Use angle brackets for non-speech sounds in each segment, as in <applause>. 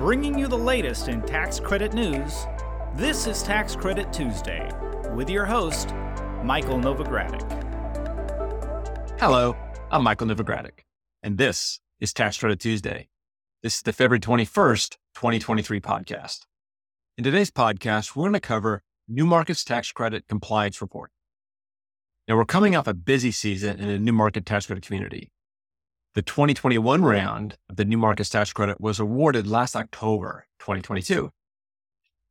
bringing you the latest in tax credit news. This is Tax Credit Tuesday with your host, Michael Novogradac. Hello, I'm Michael Novogradac, and this is Tax Credit Tuesday. This is the February 21st, 2023 podcast. In today's podcast, we're going to cover New Markets Tax Credit Compliance Report. Now, we're coming off a busy season in the New Market Tax Credit community. The 2021 round of the New Markets Tax Credit was awarded last October 2022.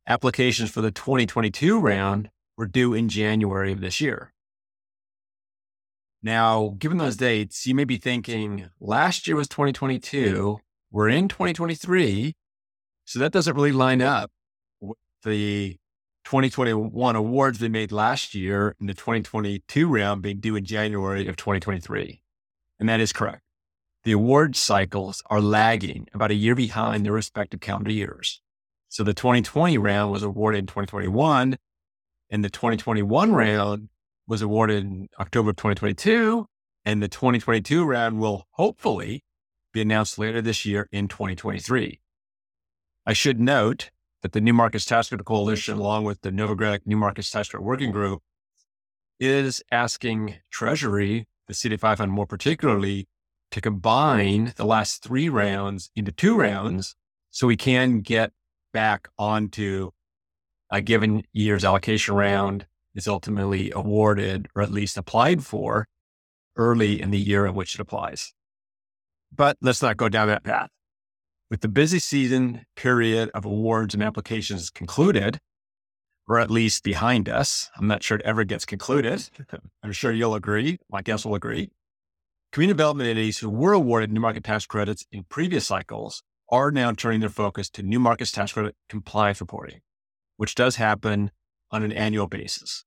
Applications for the 2022 round were due in January of this year. Now, given those dates, you may be thinking last year was 2022, we're in 2023, so that doesn't really line up with the 2021 awards they made last year and the 2022 round being due in January of 2023. And that is correct. The award cycles are lagging about a year behind their respective calendar years. So the 2020 round was awarded in 2021 and the 2021 round was awarded in October of 2022. And the 2022 round will hopefully be announced later this year in 2023. I should note that the New Markets Tax Credit Coalition, along with the Novogradac New Markets Tax Credit Working Group, is asking Treasury, the CDFI fund more particularly, to combine the last three rounds into two rounds so we can get back onto a given year's allocation round is ultimately awarded or at least applied for early in the year in which it applies. But let's not go down that path. With the busy season period of awards and applications concluded, or at least behind us, I'm not sure it ever gets concluded. <laughs> I'm sure you'll agree. My guess will agree. Community development entities who were awarded new market tax credits in previous cycles are now turning their focus to new markets tax credit compliance reporting, which does happen on an annual basis.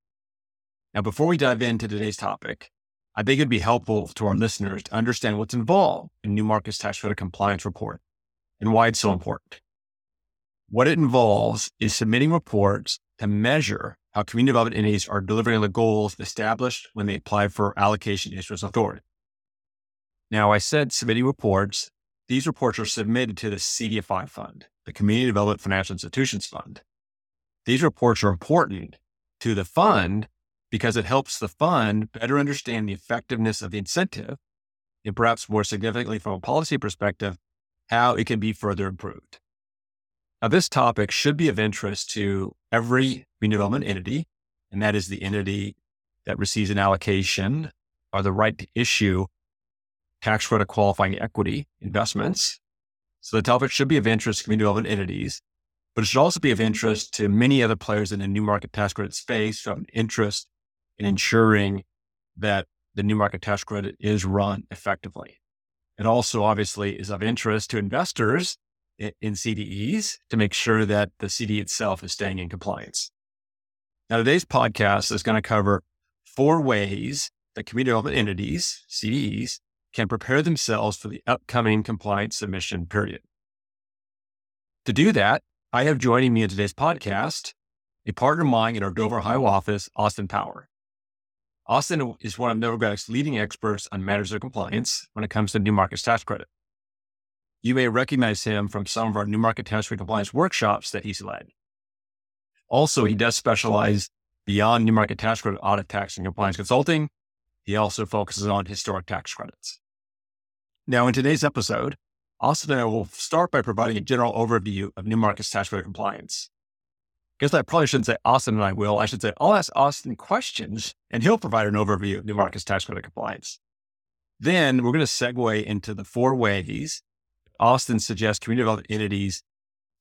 Now, before we dive into today's topic, I think it'd be helpful to our listeners to understand what's involved in new markets tax credit compliance report and why it's so important. What it involves is submitting reports to measure how community development entities are delivering on the goals established when they apply for allocation issuance authority. Now, I said submitting reports. These reports are submitted to the CDFI fund, the Community Development Financial Institutions Fund. These reports are important to the fund because it helps the fund better understand the effectiveness of the incentive and perhaps more significantly from a policy perspective, how it can be further improved. Now, this topic should be of interest to every community development entity, and that is the entity that receives an allocation or the right to issue tax credit qualifying equity investments. So the topic should be of interest to community development entities, but it should also be of interest to many other players in the new market tax credit space have an interest in ensuring that the new market tax credit is run effectively. It also obviously is of interest to investors in CDEs to make sure that the CD itself is staying in compliance. Now, today's podcast is going to cover four ways that community development entities, CDEs, can prepare themselves for the upcoming compliance submission period. To do that, I have joining me in today's podcast a partner of mine in our Dover, Ohio office, Austin Power. Austin is one of Novogradac's leading experts on matters of compliance when it comes to new market tax credit. You may recognize him from some of our new market tax credit compliance workshops that he's led. Also, he does specialize beyond new market tax credit audit tax and compliance consulting. He also focuses on historic tax credits. Now, in today's episode, Austin and I will start by providing a general overview of new markets tax credit compliance. Guess I probably shouldn't say Austin and I will. I should say I'll ask Austin questions and he'll provide an overview of new markets tax credit compliance. Then we're going to segue into the four ways Austin suggests community development entities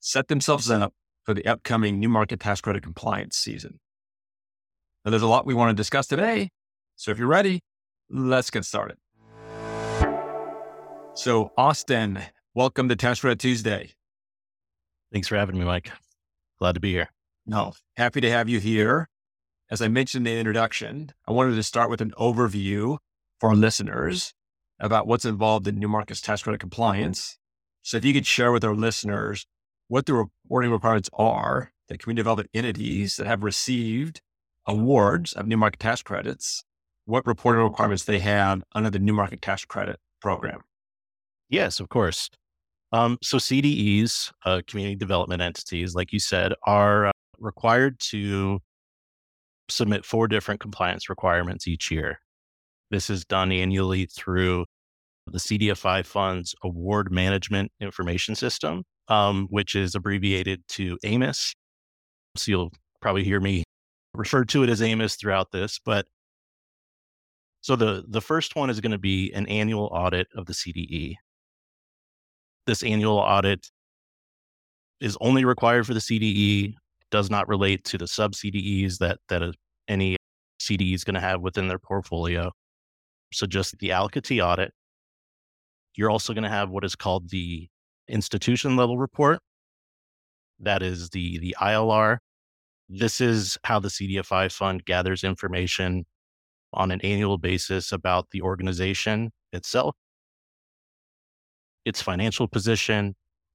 set themselves up for the upcoming new market tax credit compliance season. Now, there's a lot we want to discuss today. So if you're ready, let's get started. So, Austin, welcome to Tax Credit Tuesday. Thanks for having me, Mike. Glad to be here. No, happy to have you here. As I mentioned in the introduction, I wanted to start with an overview for our listeners about what's involved in new markets tax credit compliance. So, if you could share with our listeners what the reporting requirements are that community development entities that have received awards of new market tax credits, what reporting requirements they have under the new market tax credit program. Yes, of course. Um, so CDEs, uh, community development entities, like you said, are uh, required to submit four different compliance requirements each year. This is done annually through the CDFI Fund's Award Management Information System, um, which is abbreviated to AMIS. So you'll probably hear me refer to it as AMIS throughout this, but so the the first one is going to be an annual audit of the CDE. This annual audit is only required for the CDE, does not relate to the sub CDEs that that any CDE is going to have within their portfolio. So just the allocatee audit. You're also going to have what is called the institution level report. That is the the ILR. This is how the CDFI fund gathers information on an annual basis about the organization itself, its financial position.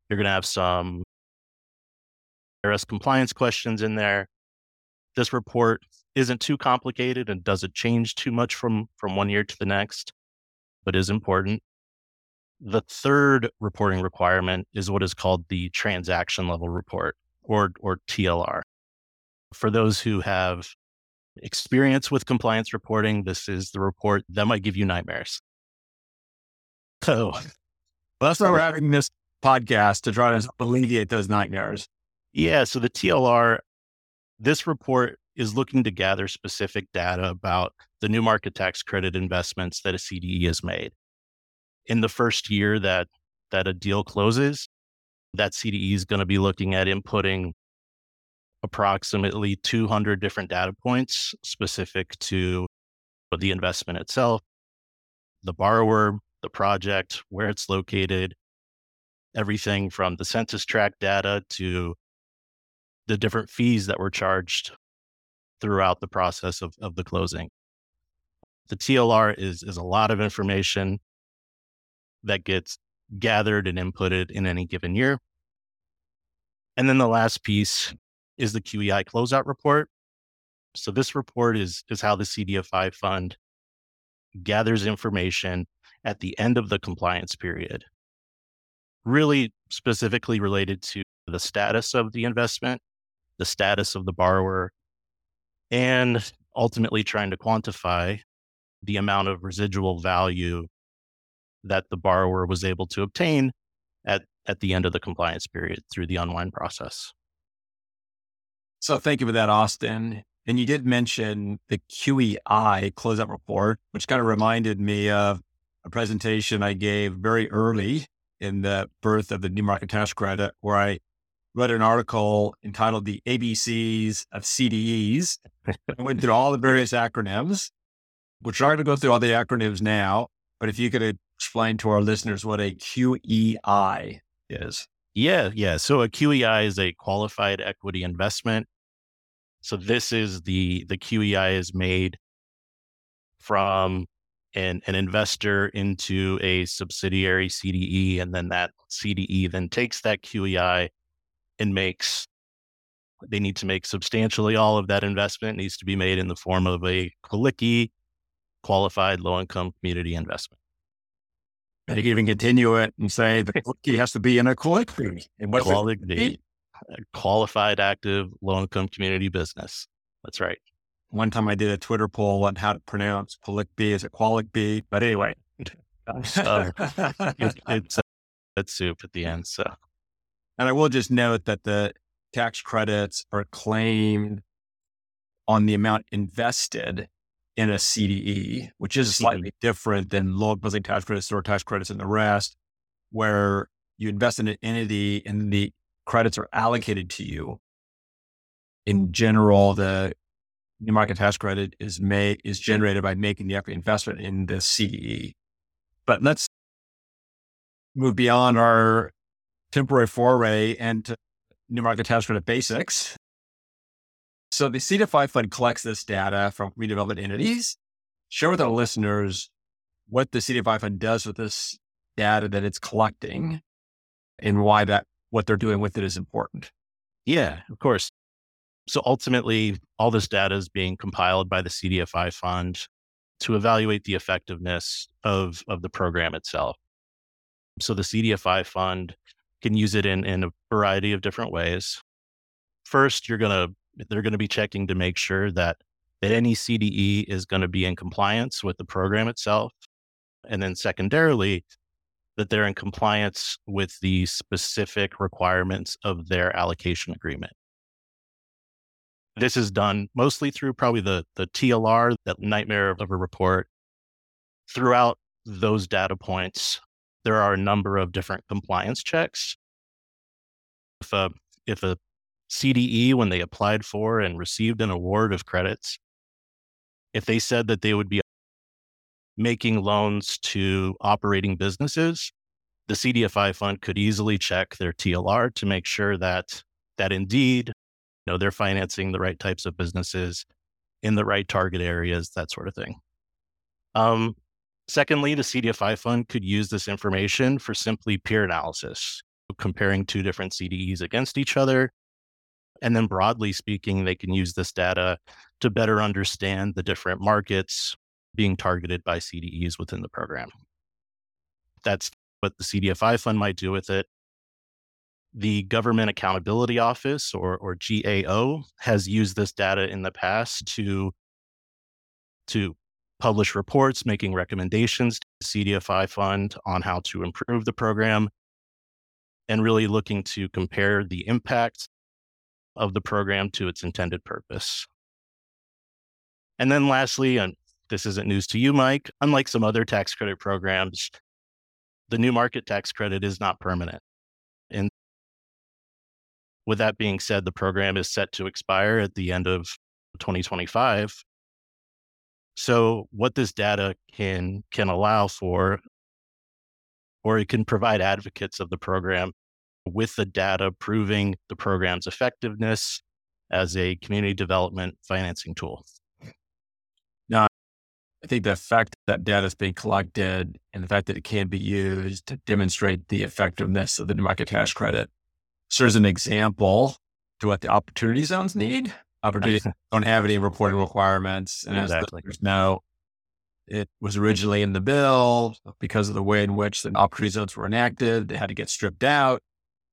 You're going to have some IRS compliance questions in there. This report isn't too complicated and doesn't change too much from, from one year to the next, but is important. The third reporting requirement is what is called the transaction level report or, or TLR. For those who have experience with compliance reporting, this is the report that might give you nightmares. So well, that's why we're having this podcast to try to alleviate those nightmares. Yeah. So the TLR, this report is looking to gather specific data about the new market tax credit investments that a CDE has made. In the first year that that a deal closes, that CDE is going to be looking at inputting approximately 200 different data points specific to the investment itself, the borrower, the project, where it's located, everything from the census tract data to the different fees that were charged throughout the process of, of the closing. The TLR is, is a lot of information that gets gathered and inputted in any given year. And then the last piece is the QEI closeout report. So this report is is how the CDFI fund gathers information at the end of the compliance period. Really specifically related to the status of the investment, the status of the borrower, and ultimately trying to quantify the amount of residual value that the borrower was able to obtain at, at the end of the compliance period through the unwind process. So thank you for that, Austin. And you did mention the QEI closeout report, which kind of reminded me of a presentation I gave very early in the birth of the new market tax credit, where I read an article entitled The ABCs of CDEs. I went through all the various acronyms. We're going to go through all the acronyms now, but if you could explain to our listeners what a QEI is. Yeah, yeah. So a QEI is a qualified equity investment. So this is the the QEI is made from an, an investor into a subsidiary CDE, and then that CDE then takes that QEI and makes they need to make substantially all of that investment needs to be made in the form of a QLICI qualified low income community investment. And you can even continue it and say the <laughs> cookie has to be in a QLICI. And what's quality, qualified, active, low income community business. That's right. One time I did a Twitter poll on how to pronounce B. Is it B? But anyway, uh, it, <laughs> it's uh, soup at the end. So, and I will just note that the tax credits are claimed on the amount invested in a CDE, which is slightly different than low closing tax credits, store tax credits, and the rest, where you invest in an entity and the credits are allocated to you. In general, the new market tax credit is made is generated by making the equity investment in the CDE. But let's move beyond our temporary foray and new market tax credit basics so the CDFI fund collects this data from redevelopment entities. Share with our listeners what the CDFI fund does with this data that it's collecting and why that what they're doing with it is important. Yeah, of course. So ultimately, all this data is being compiled by the CDFI fund to evaluate the effectiveness of, of the program itself. So the CDFI fund can use it in, in a variety of different ways. First, you're to they're to be checking to make sure that that any CDE is going to be in compliance with the program itself. And then secondarily, that they're in compliance with the specific requirements of their allocation agreement. This is done mostly through probably the, the TLR, that nightmare of a report. Throughout those data points, there are a number of different compliance checks. If a, if a CDE, when they applied for and received an award of credits, if they said that they would be making loans to operating businesses, the CDFI fund could easily check their TLR to make sure that that indeed, know, they're financing the right types of businesses in the right target areas, that sort of thing. Um, secondly, the CDFI fund could use this information for simply peer analysis, comparing two different CDEs against each other. And then broadly speaking, they can use this data to better understand the different markets being targeted by CDEs within the program. That's what the CDFI fund might do with it. The Government Accountability Office, or, or GAO, has used this data in the past to, to publish reports making recommendations to the CDFI fund on how to improve the program and really looking to compare the impact of the program to its intended purpose. And then lastly, and this isn't news to you, Mike, unlike some other tax credit programs, the new market tax credit is not permanent. With that being said, the program is set to expire at the end of 2025. So what this data can can allow for or it can provide advocates of the program with the data proving the program's effectiveness as a community development financing tool. Now, I think the fact that data is being collected and the fact that it can be used to demonstrate the effectiveness of the market tax credit serves an example to what the opportunity zones need. Opportunities <laughs> don't have any reporting requirements. And exactly. as there's no, it was originally in the bill because of the way in which the opportunity zones were enacted. They had to get stripped out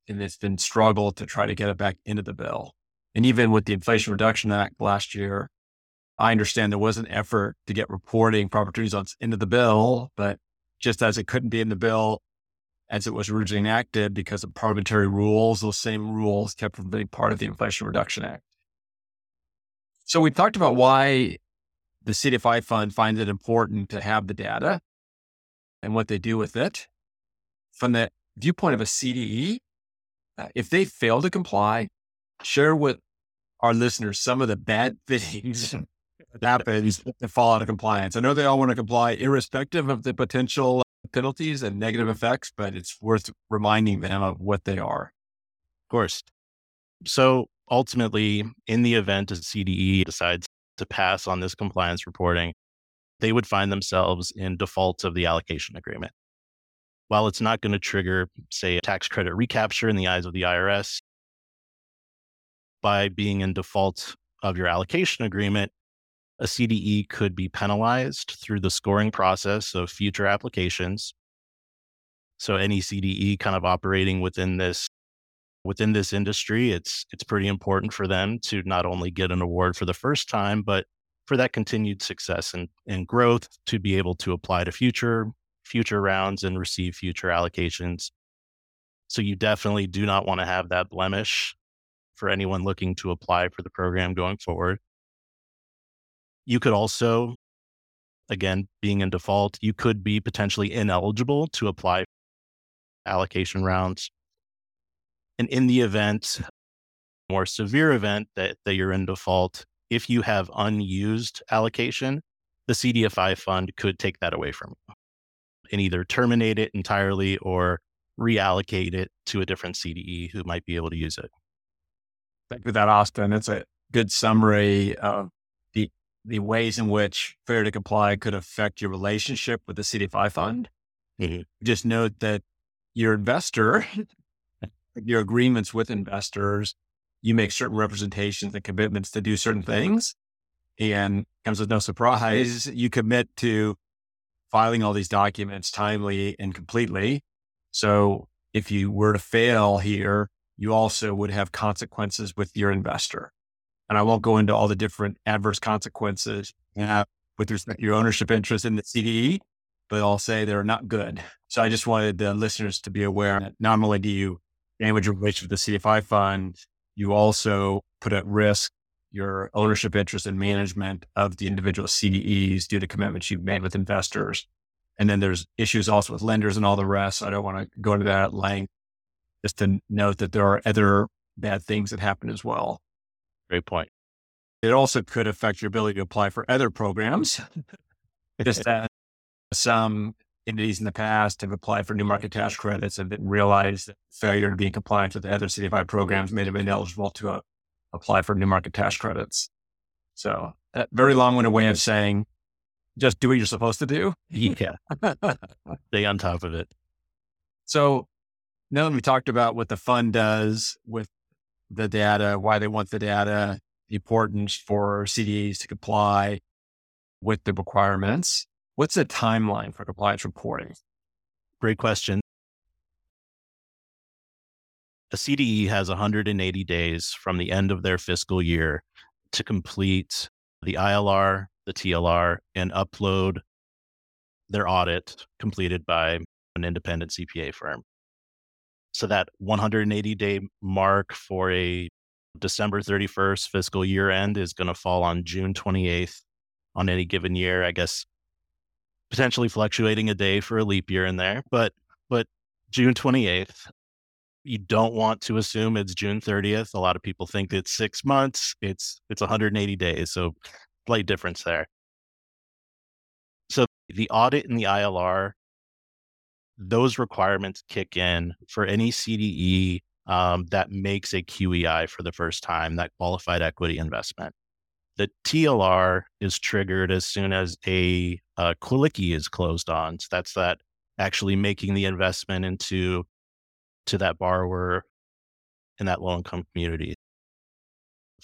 and it's been struggled to try to get it back into the bill. And even with the Inflation Reduction Act last year, I understand there was an effort to get reporting for opportunity zones into the bill, but just as it couldn't be in the bill as it was originally enacted because of parliamentary rules, those same rules kept from being part of the Inflation Reduction Act. So we talked about why the CDFI fund finds it important to have the data and what they do with it. From the viewpoint of a CDE, uh, if they fail to comply, share with our listeners some of the bad <laughs> things that happens to fall out of compliance. I know they all want to comply irrespective of the potential penalties and negative effects, but it's worth reminding them of what they are. Of course. So ultimately, in the event a CDE decides to pass on this compliance reporting, they would find themselves in default of the allocation agreement. While it's not going to trigger, say, a tax credit recapture in the eyes of the IRS, by being in default of your allocation agreement, a CDE could be penalized through the scoring process of future applications. So any CDE kind of operating within this within this industry, it's it's pretty important for them to not only get an award for the first time, but for that continued success and, and growth to be able to apply to future future rounds and receive future allocations. So you definitely do not want to have that blemish for anyone looking to apply for the program going forward. You could also, again, being in default, you could be potentially ineligible to apply allocation rounds. And in the event, more severe event that, that you're in default, if you have unused allocation, the CDFI fund could take that away from you and either terminate it entirely or reallocate it to a different CDE who might be able to use it. Thank you for that, Austin. It's a good summary of the ways in which failure to comply could affect your relationship with the CDFI fund. Mm-hmm. Just note that your investor, <laughs> your agreements with investors, you make certain representations and commitments to do certain things. And comes with no surprise, you commit to filing all these documents timely and completely. So if you were to fail here, you also would have consequences with your investor. And I won't go into all the different adverse consequences with respect to your ownership interest in the CDE, but I'll say they're not good. So I just wanted the listeners to be aware that not only do you damage your relationship with the CDFI fund, you also put at risk your ownership interest and management of the individual CDEs due to commitments you've made with investors. And then there's issues also with lenders and all the rest. I don't want to go into that at length. Just to note that there are other bad things that happen as well. Great point. It also could affect your ability to apply for other programs. <laughs> Just <laughs> that some entities in the past have applied for new market tax credits and then realized that failure to be in compliance with the other CDFI programs made them ineligible to uh, apply for new market tax credits. So, a very long winded way of saying just do what you're supposed to do. Yeah. <laughs> Stay on top of it. So, now that we talked about what the fund does with the data, why they want the data, the importance for CDEs to comply with the requirements, what's the timeline for compliance reporting? Great question. A CDE has 180 days from the end of their fiscal year to complete the ILR, the TLR, and upload their audit completed by an independent CPA firm. So that 180 day mark for a December 31st fiscal year end is going to fall on June 28th on any given year. I guess potentially fluctuating a day for a leap year in there, but but June 28th. You don't want to assume it's June 30th. A lot of people think it's six months. It's it's 180 days. So slight difference there. So the audit and the ILR, those requirements kick in for any CDE um, that makes a QEI for the first time, that qualified equity investment. The TLR is triggered as soon as a, a QLICI is closed on. So that's that actually making the investment into to that borrower in that low income community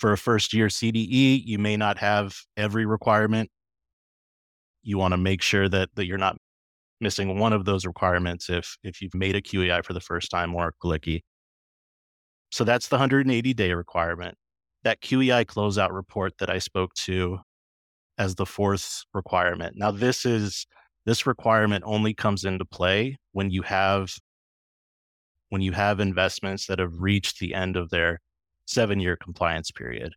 for a first year CDE, you may not have every requirement. You want to make sure that, that you're not missing one of those requirements if, if you've made a QEI for the first time or a. So that's the 180 day requirement. That QEI closeout report that I spoke to as the fourth requirement. Now, this is this requirement only comes into play when you have when you have investments that have reached the end of their seven year compliance period.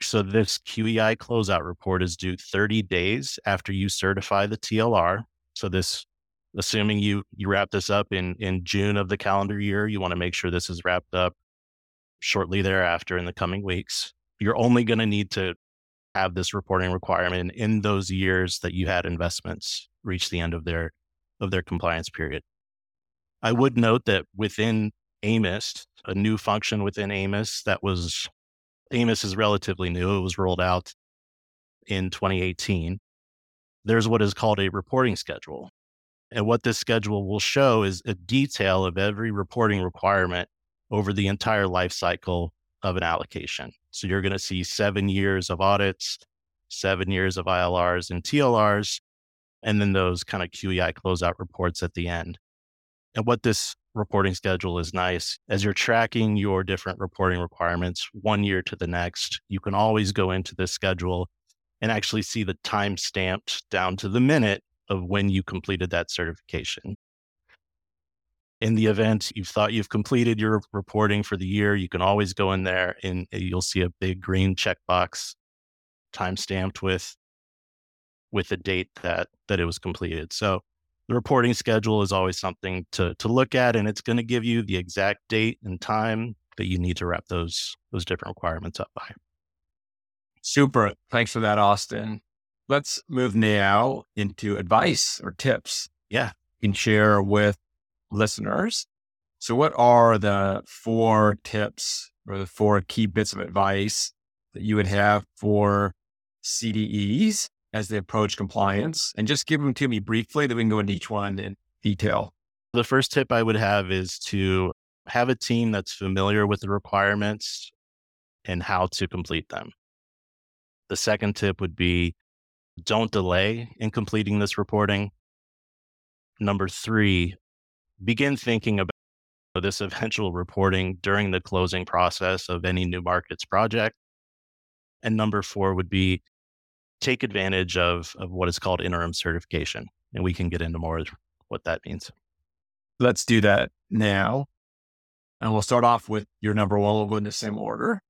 So this QEI closeout report is due 30 days after you certify the TLR. So this, assuming you you wrap this up in in June of the calendar year, you want to make sure this is wrapped up shortly thereafter in the coming weeks. You're only going to need to have this reporting requirement in those years that you had investments reach the end of their of their compliance period. I would note that within AMIS, a new function within AMIS that was AMIS is relatively new. It was rolled out in 2018. There's what is called a reporting schedule. And what this schedule will show is a detail of every reporting requirement over the entire life cycle of an allocation. So you're going to see seven years of audits, seven years of ILRs and TLRs, and then those kind of QEI closeout reports at the end. And what this reporting schedule is nice. As you're tracking your different reporting requirements one year to the next, you can always go into this schedule and actually see the time stamped down to the minute of when you completed that certification. In the event you've thought you've completed your reporting for the year, you can always go in there and eh, you'll see a big green checkbox time stamped with with the date that that it was completed. So the reporting schedule is always something to to look at and it's going to give you the exact date and time that you need to wrap those those different requirements up by super. Thanks for that austin. Let's move now into advice or tips yeah. you can share with listeners. So what are the four tips or the four key bits of advice that you would have for cdes as they approach compliance? And just give them to me briefly that we can go into each one in detail. The first tip I would have is to have a team that's familiar with the requirements and how to complete them. The second tip would be don't delay in completing this reporting. Number three, begin thinking about <laughs> this eventual reporting during the closing process of any new markets project. And number four would be take advantage of, of what is called interim certification. And we can get into more what that means. Let's do that now. And we'll start off with your number one. We'll go in the same order.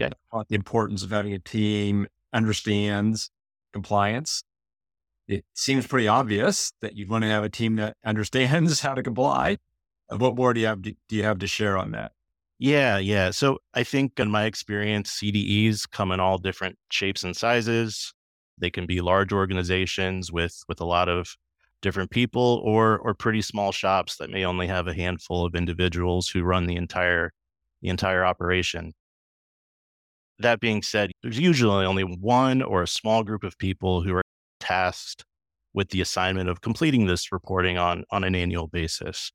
Okay. The importance of having a team understands compliance. It seems pretty obvious that you'd want to have a team that <laughs> understands how to comply. Uh, what more do you have? Do you have to share on that? Yeah, yeah. So I think in my experience, CDEs come in all different shapes and sizes. They can be large organizations with with a lot of different people or or pretty small shops that may only have a handful of individuals who run the entire the entire operation. That being said, there's usually only one or a small group of people who are tasked with the assignment of completing this reporting on on an annual basis.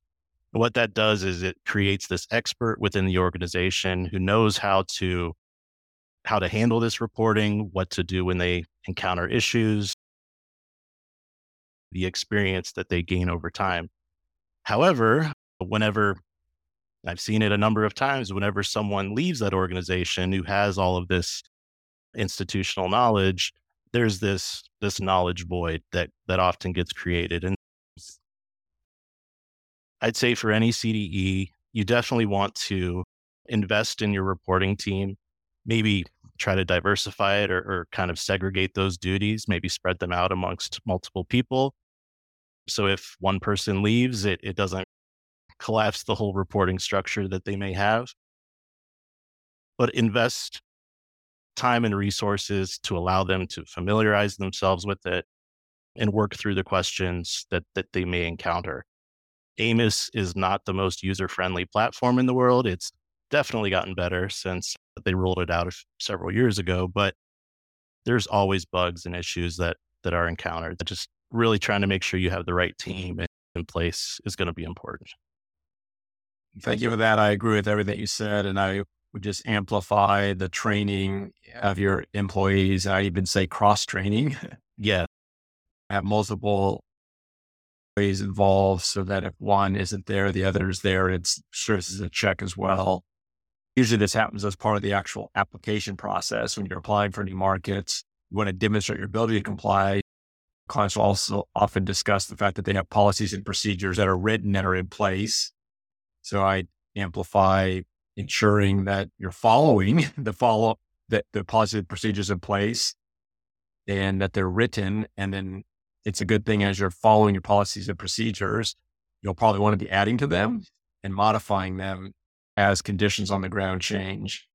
What that does is it creates this expert within the organization who knows how to how to handle this reporting, what to do when they encounter issues, the experience that they gain over time. However, whenever I've seen it a number of times, whenever someone leaves that organization who has all of this institutional knowledge, there's this this knowledge void that that often gets created. And I'd say for any CDE, you definitely want to invest in your reporting team, maybe try to diversify it or, or, kind of segregate those duties, maybe spread them out amongst multiple people. So if one person leaves, it, it doesn't collapse the whole reporting structure that they may have. But invest time and resources to allow them to familiarize themselves with it and work through the questions that, that they may encounter. AMIS is not the most user friendly platform in the world. It's definitely gotten better since they rolled it out several years ago, but there's always bugs and issues that that are encountered. Just really trying to make sure you have the right team in place is going to be important. Thank you for that. I agree with everything you said, and I would just amplify the training of your employees. I even say cross training. <laughs> Yeah, have multiple ways involved so that if one isn't there, the other is there. It serves as a check as well. Usually this happens as part of the actual application process when you're applying for new markets. You want to demonstrate your ability to comply. Clients will also often discuss the fact that they have policies and procedures that are written that are in place. So I amplify ensuring that you're following <laughs> the follow that the positive procedures in place and that they're written and then it's a good thing as you're following your policies and procedures, you'll probably want to be adding to them and modifying them as conditions on the ground change.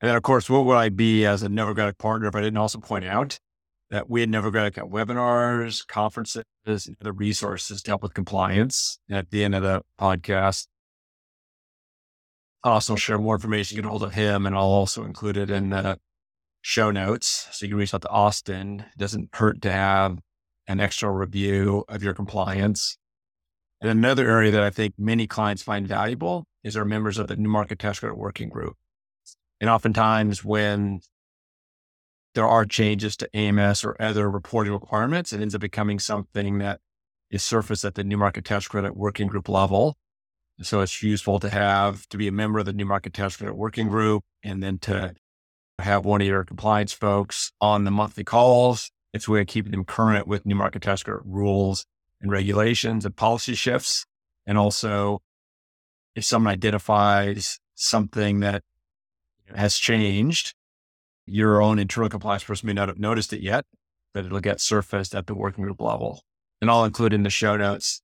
And then, of course, what would I be as a Novogradac partner if I didn't also point out that we had Novogradac at webinars, conferences, and other resources to help with compliance. And at the end of the podcast, also share more information, get a hold of him, and I'll also include it in the show notes. So you can reach out to Austin. It doesn't hurt to have an extra review of your compliance. And another area that I think many clients find valuable is our members of the New Market Tax Credit Working Group. And oftentimes when there are changes to AMIS or other reporting requirements, it ends up becoming something that is surfaced at the New Market Tax Credit Working Group level. So it's useful to have to be a member of the New Market Tax Credit Working Group and then to have one of your compliance folks on the monthly calls it's a way of keeping them current with new market tax credit rules and regulations and policy shifts. And also, if someone identifies something that has changed, your own internal compliance person may not have noticed it yet, but it'll get surfaced at the working group level. And I'll include in the show notes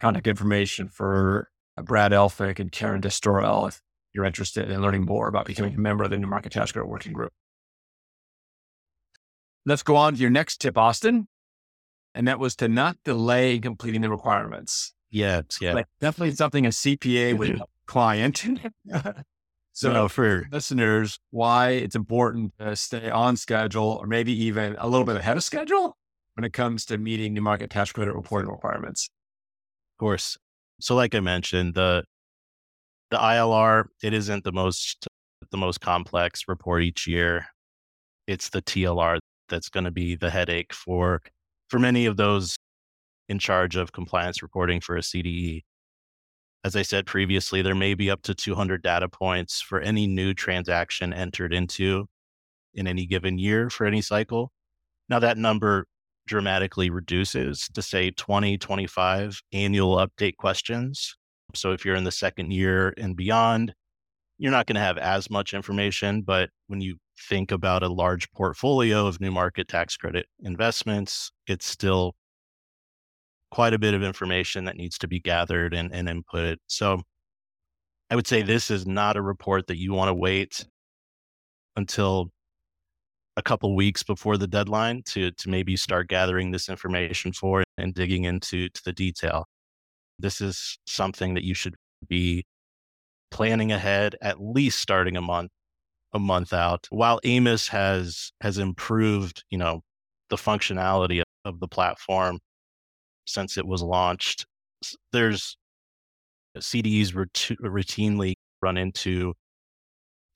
contact information for Brad Elphick and Karen Destorel if you're interested in learning more about becoming a member of the New Market Tax Credit Working Group. Let's go on to your next tip, Austin. And that was to not delay completing the requirements. Yeah. Yeah. Like definitely something a CPA <laughs> would client. <laughs> so no, for listeners, why it's important to stay on schedule or maybe even a little bit ahead of schedule when it comes to meeting new market tax credit reporting requirements. Of course. So like I mentioned, the the ILR, it isn't the most the most complex report each year. It's the TLR that's going to be the headache for for many of those in charge of compliance reporting for a CDE. As I said previously, there may be up to 200 data points for any new transaction entered into in any given year for any cycle. Now, that number dramatically reduces to say 20, 25 annual update questions. So if you're in the second year and beyond, you're not going to have as much information. But when you think about a large portfolio of new market tax credit investments, it's still quite a bit of information that needs to be gathered and, and inputted. So I would say this is not a report that you want to wait until a couple weeks before the deadline to to maybe start gathering this information for and digging into to the detail. This is something that you should be planning ahead, at least starting a month a month out. While AMIS has has improved, you know, the functionality of the platform since it was launched, there's uh, CDEs routinely run into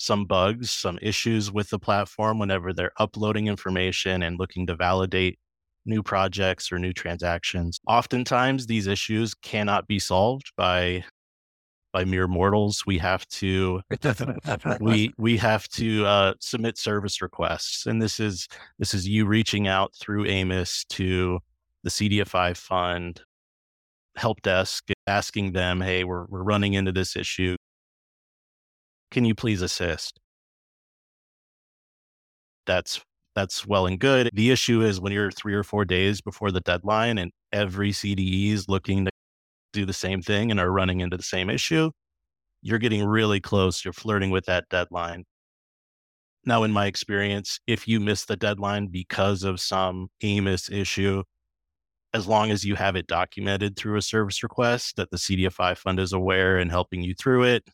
some bugs, some issues with the platform whenever they're uploading information and looking to validate new projects or new transactions. Oftentimes, these issues cannot be solved by by mere mortals. We have to we <laughs> we have to uh, submit service requests, and this is this is you reaching out through AMIS to the CDFI fund help desk, asking them, "Hey, we're we're running into this issue. Can you please assist?" That's that's well and good. The issue is when you're three or four days before the deadline and every CDE is looking to do the same thing and are running into the same issue, you're getting really close. You're flirting with that deadline. Now, in my experience, if you miss the deadline because of some AMIS issue, as long as you have it documented through a service request that the CDFI fund is aware and helping you through it,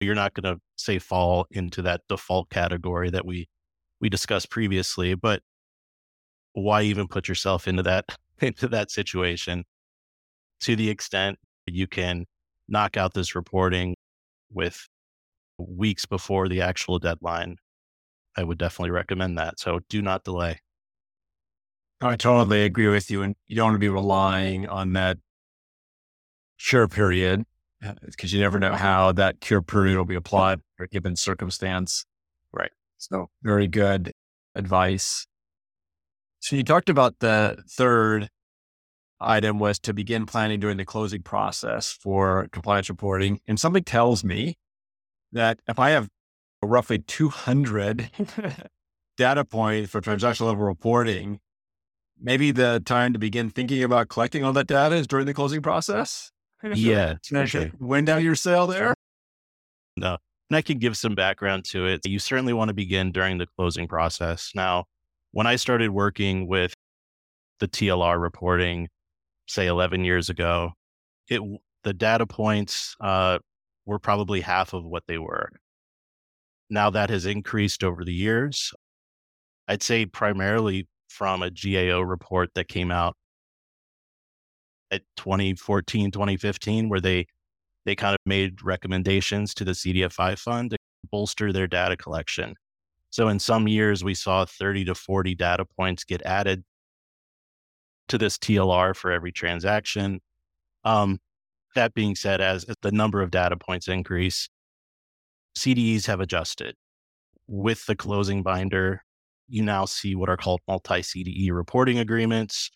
you're not going to say fall into that default category that we we discussed previously. But why even put yourself into that <laughs> into that situation? To the extent you can knock out this reporting with weeks before the actual deadline, I would definitely recommend that. So do not delay. I totally agree with you. And you don't want to be relying on that cure period because you never know how that cure period will be applied for a given circumstance. Right. So, very good advice. So, you talked about the third item was to begin planning during the closing process for compliance reporting. And something tells me that if I have roughly 200 <laughs> data points for transaction level reporting, maybe the time to begin thinking about collecting all that data is during the closing process. Yeah. Sure. Wind down your sail there. No. And I can give some background to it. You certainly want to begin during the closing process. Now, when I started working with the TLR reporting, say 11 years ago, it the data points uh, were probably half of what they were. Now that has increased over the years. I'd say primarily from a GAO report that came out at 2014, 2015, where they they kind of made recommendations to the CDFI fund to bolster their data collection. So in some years, we saw 30 to 40 data points get added to this TLR for every transaction. Um, that being said, as, as the number of data points increase, CDEs have adjusted. With the closing binder, you now see what are called multi CDE reporting agreements.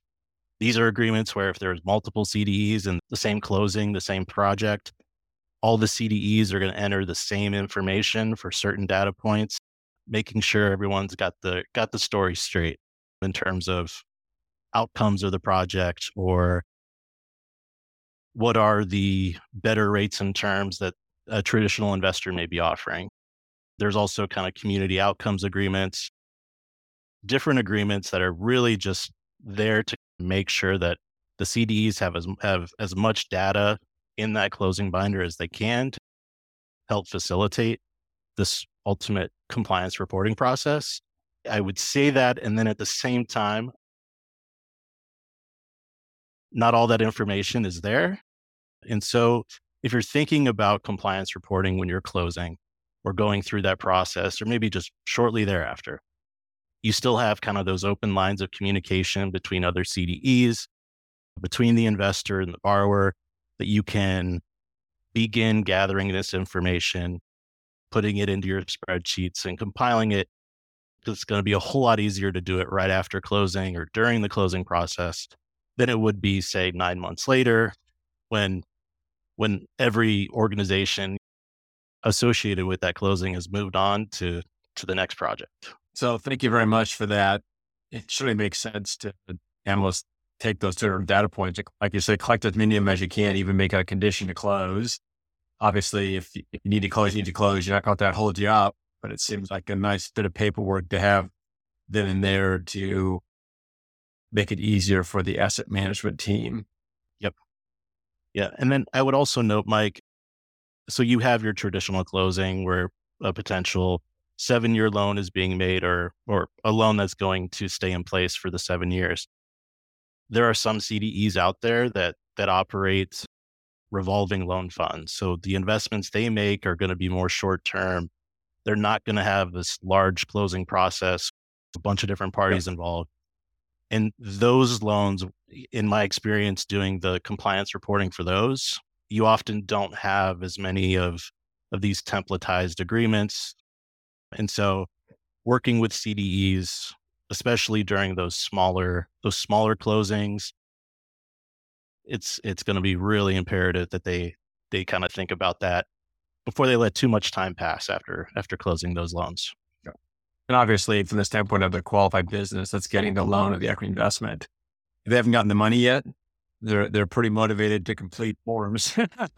These are agreements where if there's multiple CDEs and the same closing, the same project, all the CDEs are going to enter the same information for certain data points, making sure everyone's got the got the story straight in terms of outcomes of the project or what are the better rates and terms that a traditional investor may be offering. There's also kind of community outcomes agreements, different agreements that are really just there to make sure that the CDEs have as have as much data in that closing binder as they can to help facilitate this ultimate compliance reporting process. I would say that and then at the same time not all that information is there. And so if you're thinking about compliance reporting when you're closing or going through that process, or maybe just shortly thereafter, you still have kind of those open lines of communication between other CDEs, between the investor and the borrower that you can begin gathering this information, putting it into your spreadsheets and compiling it. It's going to be a whole lot easier to do it right after closing or during the closing process than it would be, say, nine months later when when every organization associated with that closing has moved on to to the next project. So thank you very much for that. It surely makes sense to analysts take those different data points, like you say, collect as many of them as you can, even make a condition to close. Obviously, if you, if you need to close, you need to close. You're not going to that hold you up, but it seems like a nice bit of paperwork to have then and there to make it easier for the asset management team. Yep. Yeah. And then I would also note, Mike, so you have your traditional closing where a potential seven year loan is being made or or a loan that's going to stay in place for the seven years. There are some CDEs out there that that operate revolving loan funds. So the investments they make are going to be more short term. They're not going to have this large closing process, a bunch of different parties yeah. involved. And those loans, in my experience doing the compliance reporting for those, you often don't have as many of of these templatized agreements. And so working with CDEs, especially during those smaller those smaller closings, it's it's going to be really imperative that they they kind of think about that before they let too much time pass after after closing those loans. And obviously, from the standpoint of the qualified business that's getting the loan or the equity investment, if they haven't gotten the money yet, they're they're pretty motivated to complete forms.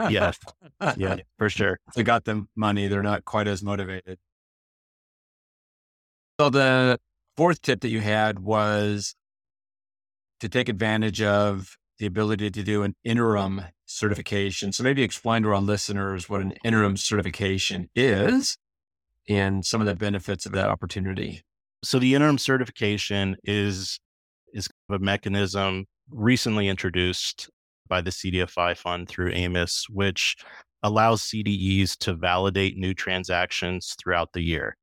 yeah, <laughs> yeah, for sure. If they got the money, they're not quite as motivated. So the fourth tip that you had was to take advantage of the ability to do an interim certification. So maybe explain to our listeners what an interim certification is and some of the benefits of that opportunity. So the interim certification is is a mechanism recently introduced by the CDFI fund through AMIS, which allows CDEs to validate new transactions throughout the year.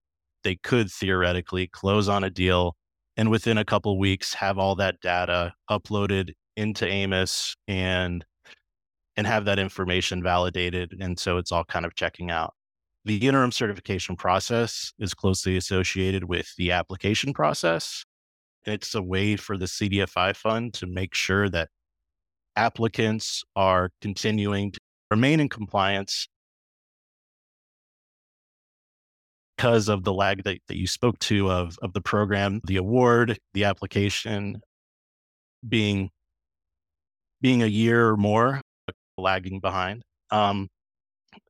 They could theoretically close on a deal and within a couple weeks have all that data uploaded into AMIS and and have that information validated and so it's all kind of checking out. The interim certification process is closely associated with the application process. It's a way for the CDFI fund to make sure that applicants are continuing to remain in compliance because of the lag that, that you spoke to of, of the program, the award, the application being being a year or more lagging behind. Um,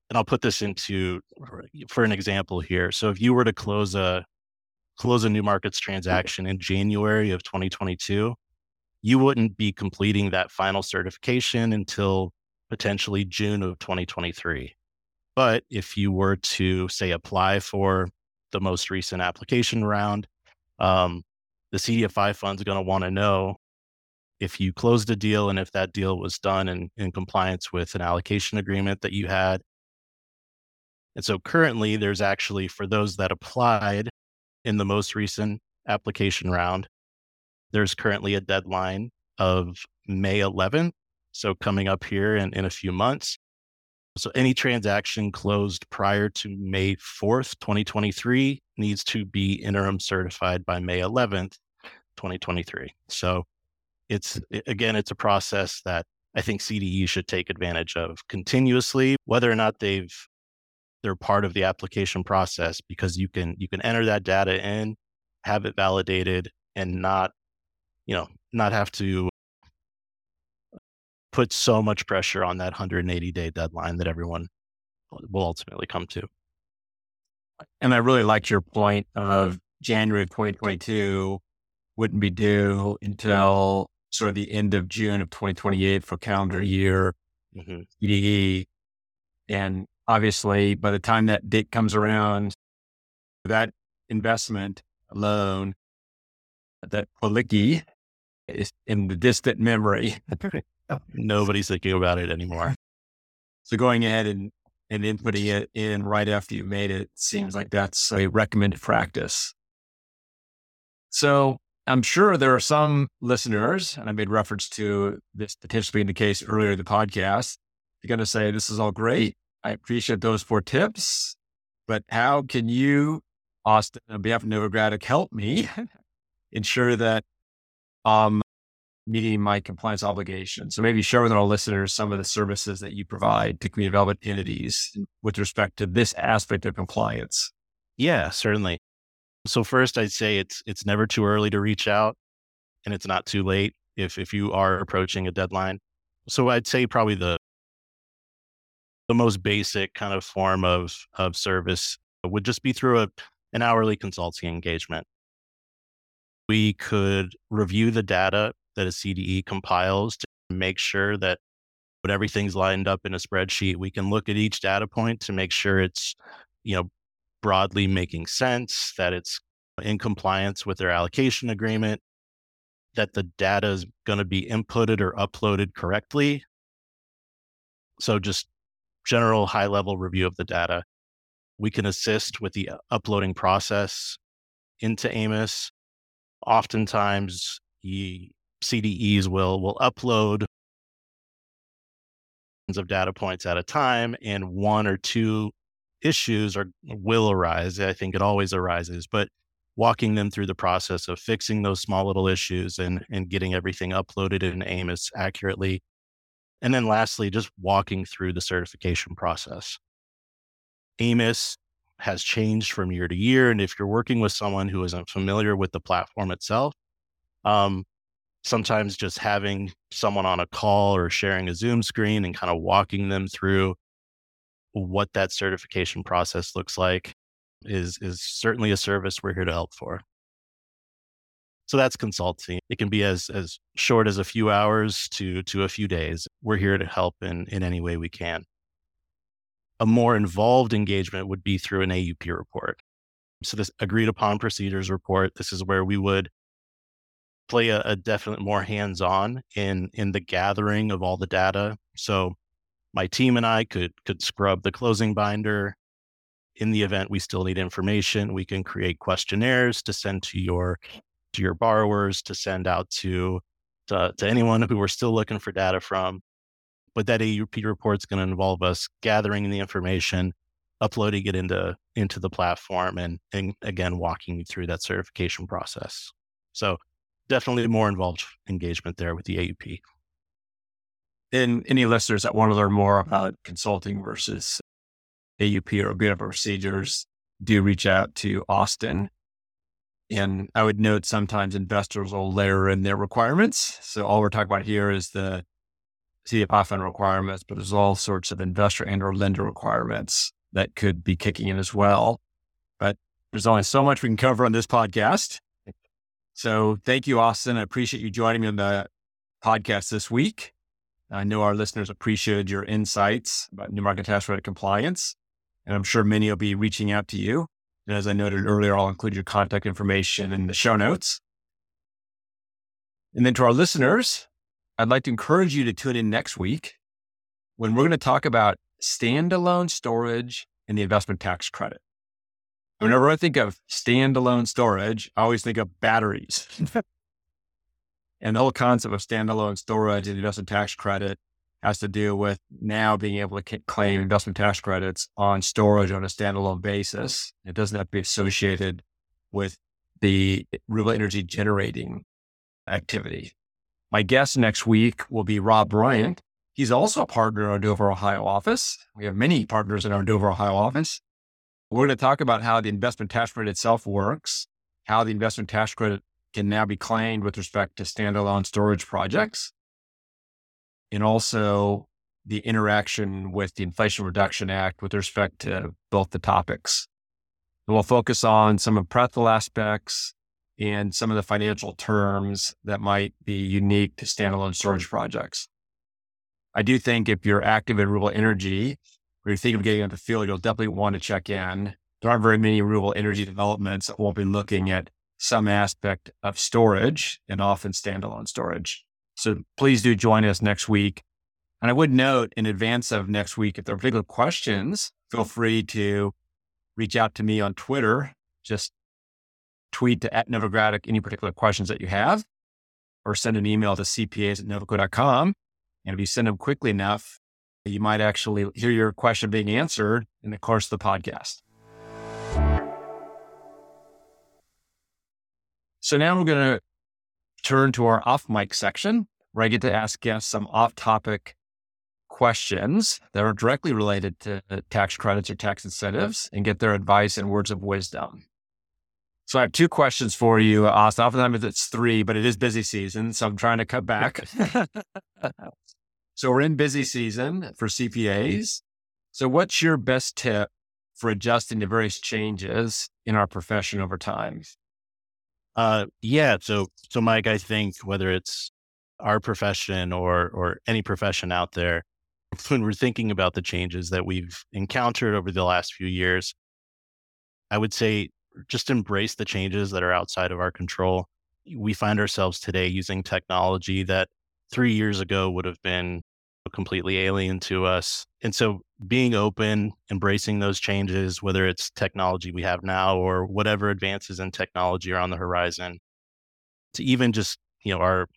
and I'll put this into for an example here. So if you were to close a close a new markets transaction in January of 2022, you wouldn't be completing that final certification until potentially June of 2023. But if you were to say apply for the most recent application round, um, the CDFI fund is going to want to know if you closed a deal and if that deal was done in, in compliance with an allocation agreement that you had and so currently, there's actually, for those that applied in the most recent application round, there's currently a deadline of May 11th. So coming up here in, in a few months. So any transaction closed prior to May 4th, 2023 needs to be interim certified by May 11th, 2023. So it's again, it's a process that I think CDE should take advantage of continuously, whether or not they've they're part of the application process because you can you can enter that data in, have it validated, and not, you know, not have to put so much pressure on that 180 day deadline that everyone will ultimately come to. And I really liked your point of January of 2022 wouldn't be due until sort of the end of June of 2028 for calendar year mm-hmm. CDE. And obviously, by the time that date comes around, that investment alone, that Poliki is in the distant memory. <laughs> Nobody's thinking about it anymore. <laughs> So going ahead and, and inputting it in right after you made it seems like that's a recommended practice. So I'm sure there are some listeners, and I made reference to this potentially being the case earlier in the podcast, you're going to say, this is all great. I appreciate those four tips, but how can you, Austin, on behalf of Novogradac, help me <laughs> ensure that I'm meeting my compliance obligations? So maybe share with our listeners some of the services that you provide to community development entities with respect to this aspect of compliance. Yeah, certainly. So first I'd say it's it's never too early to reach out and it's not too late if if you are approaching a deadline. So I'd say probably the the most basic kind of form of of service would just be through a an hourly consulting engagement. We could review the data that a CDE compiles to make sure that when everything's lined up in a spreadsheet, we can look at each data point to make sure it's, you know, broadly making sense, that it's in compliance with their allocation agreement, that the data is going to be inputted or uploaded correctly. So just general high level review of the data. We can assist with the uh, uploading process into AMIS. Oftentimes, CDEs will will upload of data points at a time, and one or two issues are will arise. I think it always arises, but walking them through the process of fixing those small little issues and and getting everything uploaded in AMIS accurately. And then lastly, just walking through the certification process. AMIS has changed from year to year. And if you're working with someone who isn't familiar with the platform itself, um, sometimes just having someone on a call or sharing a Zoom screen and kind of walking them through what that certification process looks like is is certainly a service we're here to help for. So that's consulting. It can be as as short as a few hours to to a few days. We're here to help in in any way we can. A more involved engagement would be through an AUP report. So this agreed upon procedures report, this is where we would play a, a definite more hands-on in in the gathering of all the data. So my team and I could could scrub the closing binder. In the event we still need information, we can create questionnaires to send to your to your borrowers, to send out to to, to anyone who we're still looking for data from. But that AUP report is going to involve us gathering the information, uploading it into into the platform, and, and again walking you through that certification process. So definitely more involved engagement there with the AUP. And any listeners that want to learn more about consulting versus AUP or beautiful procedures, do reach out to Austin. And I would note sometimes investors will layer in their requirements. So all we're talking about here is the CDFI fund requirements, but there's all sorts of investor and or lender requirements that could be kicking in as well. But there's only so much we can cover on this podcast. So thank you, Austin. I appreciate you joining me on the podcast this week. I know our listeners appreciated your insights about new market tax credit compliance, and I'm sure many will be reaching out to you. And as I noted earlier, I'll include your contact information in the show notes. And then to our listeners, I'd like to encourage you to tune in next week when we're going to talk about standalone storage and the investment tax credit. Whenever I think of standalone storage, I always think of batteries. <laughs> And the whole concept of standalone storage and investment tax credit has to do with now being able to claim investment tax credits on storage on a standalone basis. It doesn't have to be associated with the renewable energy generating activity. My guest next week will be Rob Bryant. He's also a partner in our Dover, Ohio office. We have many partners in our Dover, Ohio office. We're going to talk about how the investment tax credit itself works, how the investment tax credit can now be claimed with respect to standalone storage projects. And also the interaction with the Inflation Reduction Act with respect to both the topics. And we'll focus on some of practical aspects and some of the financial terms that might be unique to standalone storage projects. I do think if you're active in renewable energy or you're thinking of getting into the field, you'll definitely want to check in. There aren't very many renewable energy developments that won't be looking at some aspect of storage and often standalone storage. So please do join us next week. And I would note in advance of next week, if there are particular questions, feel free to reach out to me on Twitter. Just tweet to at Novogradac any particular questions that you have, or send an email to cpas at novoco.com. And if you send them quickly enough, you might actually hear your question being answered in the course of the podcast. So now we're going to turn to our off mic section where I get to ask guests some off topic questions that are directly related to uh, tax credits or tax incentives and get their advice and words of wisdom. So I have two questions for you, Austin. Oftentimes it's three, but it is busy season, so I'm trying to cut back. <laughs> so we're in busy season for CPAs. So what's your best tip for adjusting to various changes in our profession over time? Uh, yeah. So, so Mike, I think whether it's our profession or or any profession out there, <laughs> when we're thinking about the changes that we've encountered over the last few years, I would say just embrace the changes that are outside of our control. We find ourselves today using technology that three years ago would have been completely alien to us. And so being open, embracing those changes, whether it's technology we have now or whatever advances in technology are on the horizon, to even just, you know, our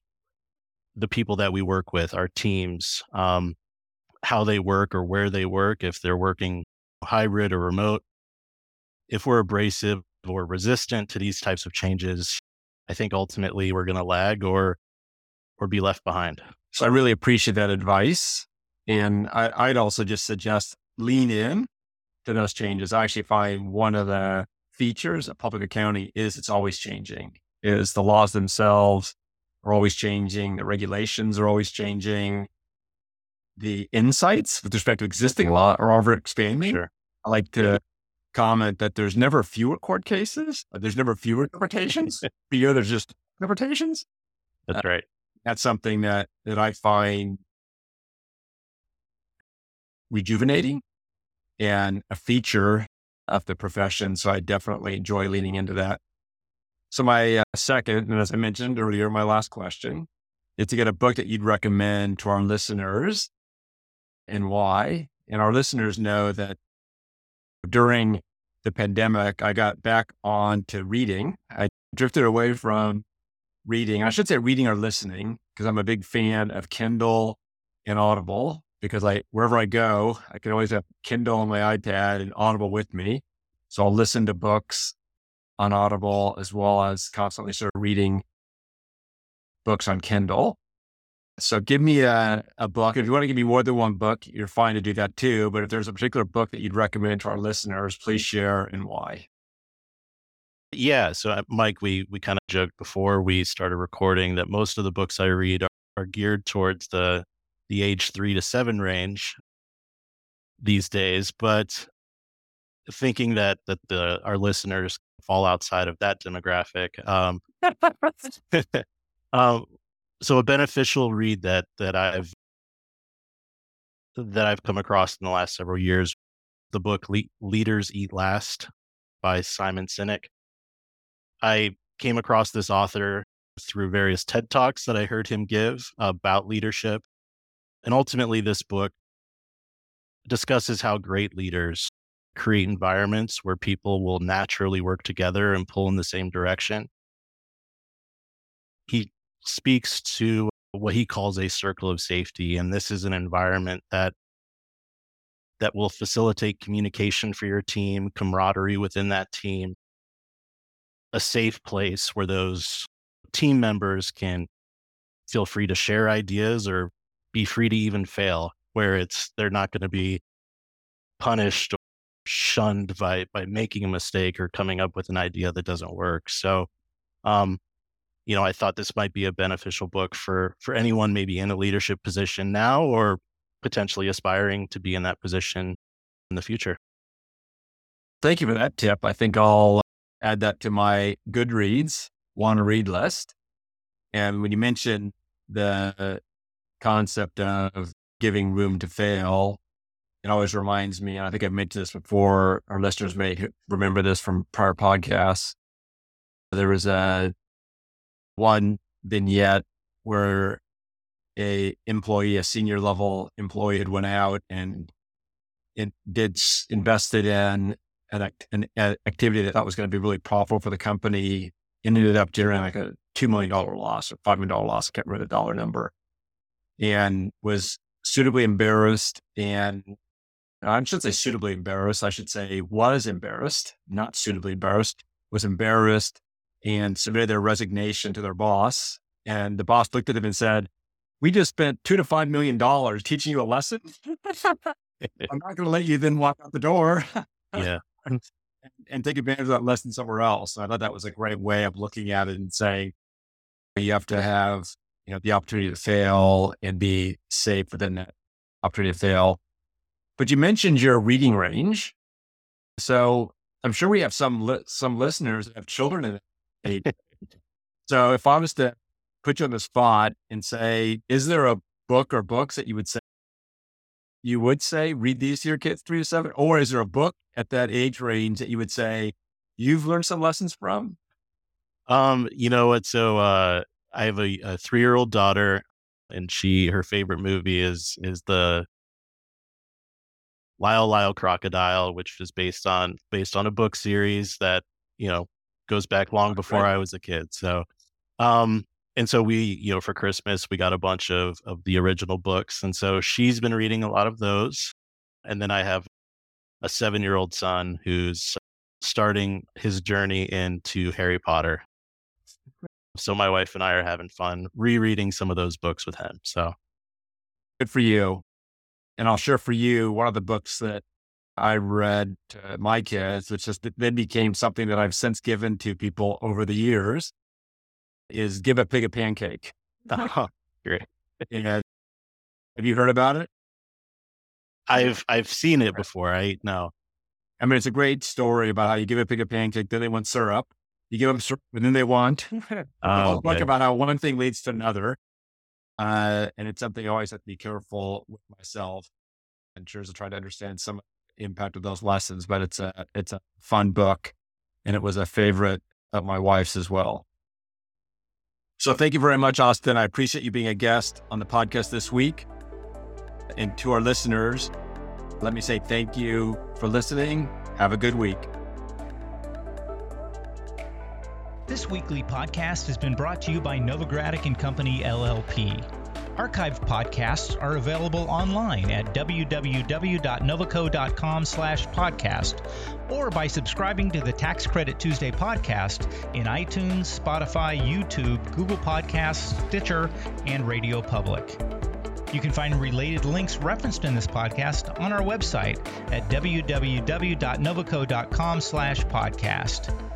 the people that we work with, our teams, um, how they work or where they work, if they're working hybrid or remote, if we're abrasive or resistant to these types of changes, I think ultimately we're going to lag or or be left behind. So I really appreciate that advice. And I, would also just suggest lean in to those changes. I actually find one of the features of public accounting is it's always changing, is the laws themselves are always changing. The regulations are always changing. The insights with respect to existing law are ever expanding. Sure. I like to comment that there's never fewer court cases. There's never fewer interpretations. <laughs> Fewer, there's just interpretations. That's uh, right. That's something that that I find rejuvenating and a feature of the profession. So I definitely enjoy leaning into that. So my uh, second, and as I mentioned earlier, my last question is to get a book that you'd recommend to our listeners and why. And our listeners know that during the pandemic, I got back on to reading. I drifted away from reading. I should say reading or listening because I'm a big fan of Kindle and Audible because I wherever I go, I can always have Kindle on my iPad and Audible with me. So I'll listen to books on Audible as well as constantly sort of reading books on Kindle. So give me a, a book. If you want to give me more than one book, you're fine to do that too. But if there's a particular book that you'd recommend to our listeners, please share and why. Yeah. So, uh, Mike, we we kind of joked before we started recording that most of the books I read are, are geared towards the the age three to seven range these days. But thinking that that the our listeners fall outside of that demographic, um, <laughs> <laughs> um, so a beneficial read that that I've that I've come across in the last several years, the book Le- Leaders Eat Last by Simon Sinek. I came across this author through various TED Talks that I heard him give about leadership. And ultimately, this book discusses how great leaders create environments where people will naturally work together and pull in the same direction. He speaks to what he calls a circle of safety. And this is an environment that that will facilitate communication for your team, camaraderie within that team, a safe place where those team members can feel free to share ideas or be free to even fail, where it's they're not going to be punished or shunned by by making a mistake or coming up with an idea that doesn't work. So um, you know, I thought this might be a beneficial book for for anyone maybe in a leadership position now or potentially aspiring to be in that position in the future. Thank you for that tip. I think I'll add that to my Goodreads want to read list. And when you mentioned the concept of giving room to fail, it always reminds me, and I think I've mentioned this before, our listeners may remember this from prior podcasts. There was a one vignette where a employee, a senior level employee had went out and it did invested in an, an activity that thought was going to be really profitable for the company ended up generating like a $2 million loss or $5 million loss. I can't remember the dollar number and was suitably embarrassed and I shouldn't say suitably embarrassed. I should say was embarrassed, not suitably embarrassed, was embarrassed and submitted their resignation to their boss. And the boss looked at them and said, we just spent two to five million dollars teaching you a lesson. <laughs> I'm not going to let you then walk out the door. yeah. And, and take advantage of that lesson somewhere else. And I thought that was a great way of looking at it and saying you have to have, you know, the opportunity to fail and be safe within that opportunity to fail. But you mentioned your reading range. So I'm sure we have some li- some listeners that have children in it. so if I was to put you on the spot and say, is there a book or books that you would say you would say read these to your kids three to seven? Or is there a book at that age range that you would say you've learned some lessons from? Um, you know what? So uh I have a, a three year old daughter and she her favorite movie is is the Lyle Lyle Crocodile, which is based on based on a book series that, you know, goes back long before right. I was a kid. So um and so we, you know, for Christmas we got a bunch of of the original books. And so she's been reading a lot of those. And then I have a seven year old son who's starting his journey into Harry Potter. So my wife and I are having fun rereading some of those books with him. So good for you. And I'll share for you one of the books that I read to my kids, which just then became something that I've since given to people over the years, is Give a Pig a Pancake. <laughs> Great. <laughs> Have you heard about it? I've I've seen it before. I know. I mean, it's a great story about how you give a pig a pancake, then they want syrup. You give them syrup, and then they want. <laughs> oh, okay. about how one thing leads to another. Uh, and it's something I always have to be careful with myself. And sure to try to understand some impact of those lessons, but it's a it's a fun book, and it was a favorite of my wife's as well. So thank you very much, Austin. I appreciate you being a guest on the podcast this week. And to our listeners, let me say thank you for listening. Have a good week. This weekly podcast has been brought to you by Novogradac and Company LLP. Archived podcasts are available online at www.novoco.com slash podcast or by subscribing to the Tax Credit Tuesday podcast in iTunes, Spotify, YouTube, Google Podcasts, Stitcher, and Radio Public. You can find related links referenced in this podcast on our website at www.novoco.com slash podcast.